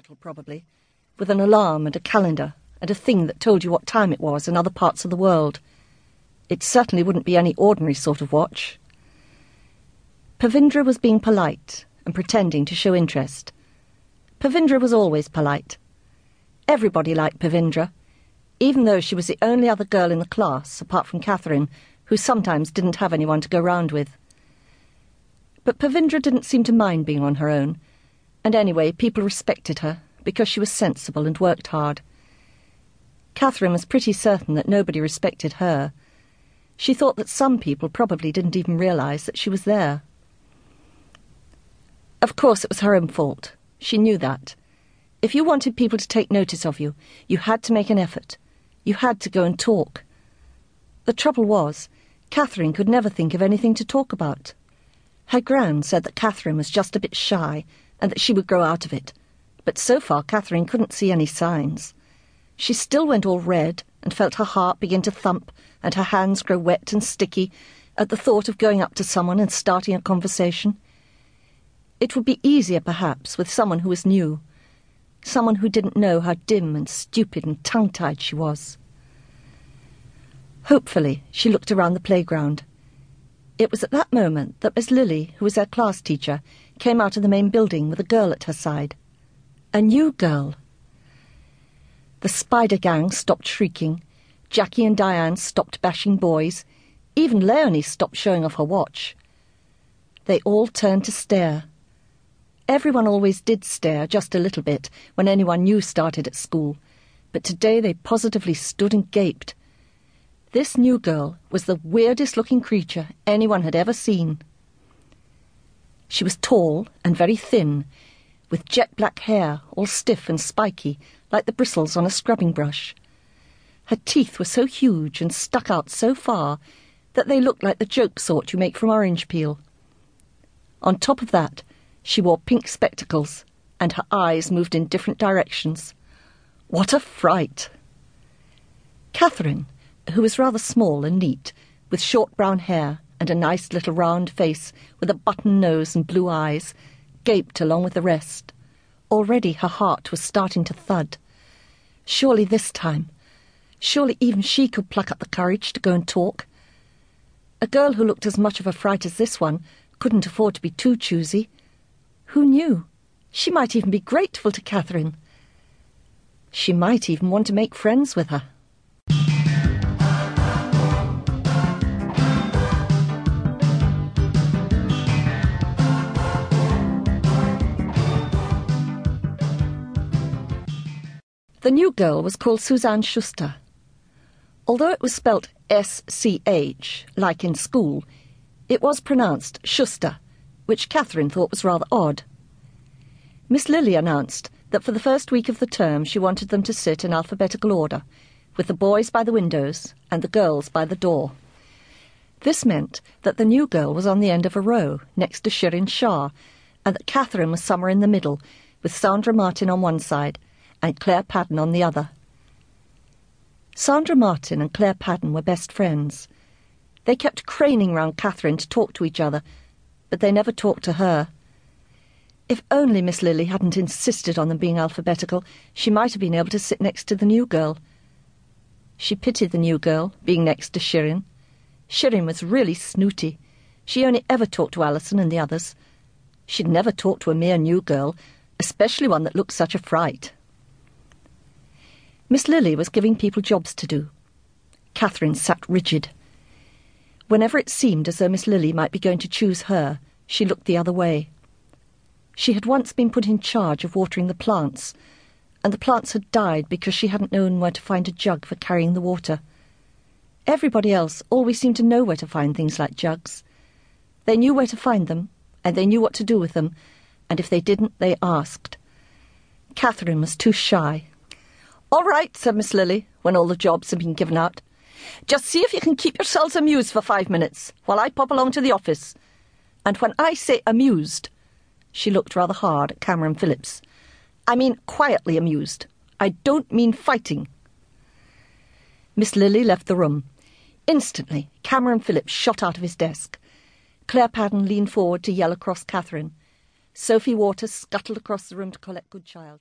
digital, probably, with an alarm and a calendar and a thing that told you what time it was in other parts of the world. It certainly wouldn't be any ordinary sort of watch. Pavindra was being polite and pretending to show interest. Pavindra was always polite. Everybody liked Pavindra, even though she was the only other girl in the class, apart from Catherine, who sometimes didn't have anyone to go round with. But Pavindra didn't seem to mind being on her own and anyway, people respected her because she was sensible and worked hard. Catherine was pretty certain that nobody respected her. She thought that some people probably didn't even realise that she was there. Of course, it was her own fault. She knew that. If you wanted people to take notice of you, you had to make an effort. You had to go and talk. The trouble was, Catherine could never think of anything to talk about. Her gran said that Catherine was just a bit shy and that she would grow out of it. But so far, Catherine couldn't see any signs. She still went all red and felt her heart begin to thump and her hands grow wet and sticky at the thought of going up to someone and starting a conversation. It would be easier, perhaps, with someone who was new, someone who didn't know how dim and stupid and tongue tied she was. Hopefully, she looked around the playground. It was at that moment that Miss Lily, who was their class teacher, came out of the main building with a girl at her side. A new girl. The spider gang stopped shrieking. Jackie and Diane stopped bashing boys. Even Leonie stopped showing off her watch. They all turned to stare. Everyone always did stare just a little bit when anyone new started at school, but today they positively stood and gaped. This new girl was the weirdest looking creature anyone had ever seen. She was tall and very thin, with jet black hair, all stiff and spiky, like the bristles on a scrubbing brush. Her teeth were so huge and stuck out so far that they looked like the joke sort you make from orange peel. On top of that, she wore pink spectacles, and her eyes moved in different directions. What a fright! Catherine, who was rather small and neat, with short brown hair and a nice little round face with a button nose and blue eyes, gaped along with the rest. Already her heart was starting to thud. Surely this time, surely even she could pluck up the courage to go and talk. A girl who looked as much of a fright as this one couldn't afford to be too choosy. Who knew? She might even be grateful to Catherine. She might even want to make friends with her. The new girl was called Suzanne Schuster. Although it was spelt S C H, like in school, it was pronounced Schuster, which Catherine thought was rather odd. Miss Lily announced that for the first week of the term she wanted them to sit in alphabetical order, with the boys by the windows and the girls by the door. This meant that the new girl was on the end of a row, next to Shirin Shah, and that Catherine was somewhere in the middle, with Sandra Martin on one side and Claire Padden on the other. Sandra Martin and Claire Padden were best friends. They kept craning round Catherine to talk to each other, but they never talked to her. If only Miss Lily hadn't insisted on them being alphabetical, she might have been able to sit next to the new girl. She pitied the new girl, being next to Shirin. Shirin was really snooty. She only ever talked to Alison and the others. She'd never talk to a mere new girl, especially one that looked such a fright. Miss Lily was giving people jobs to do. Catherine sat rigid. Whenever it seemed as though Miss Lily might be going to choose her, she looked the other way. She had once been put in charge of watering the plants, and the plants had died because she hadn't known where to find a jug for carrying the water. Everybody else always seemed to know where to find things like jugs. They knew where to find them, and they knew what to do with them, and if they didn't, they asked. Catherine was too shy. All right, said Miss Lily, when all the jobs had been given out. Just see if you can keep yourselves amused for five minutes, while I pop along to the office. And when I say amused, she looked rather hard at Cameron Phillips. I mean quietly amused. I don't mean fighting. Miss Lily left the room. Instantly, Cameron Phillips shot out of his desk. Claire Padden leaned forward to yell across Catherine. Sophie Waters scuttled across the room to Colette Goodchild.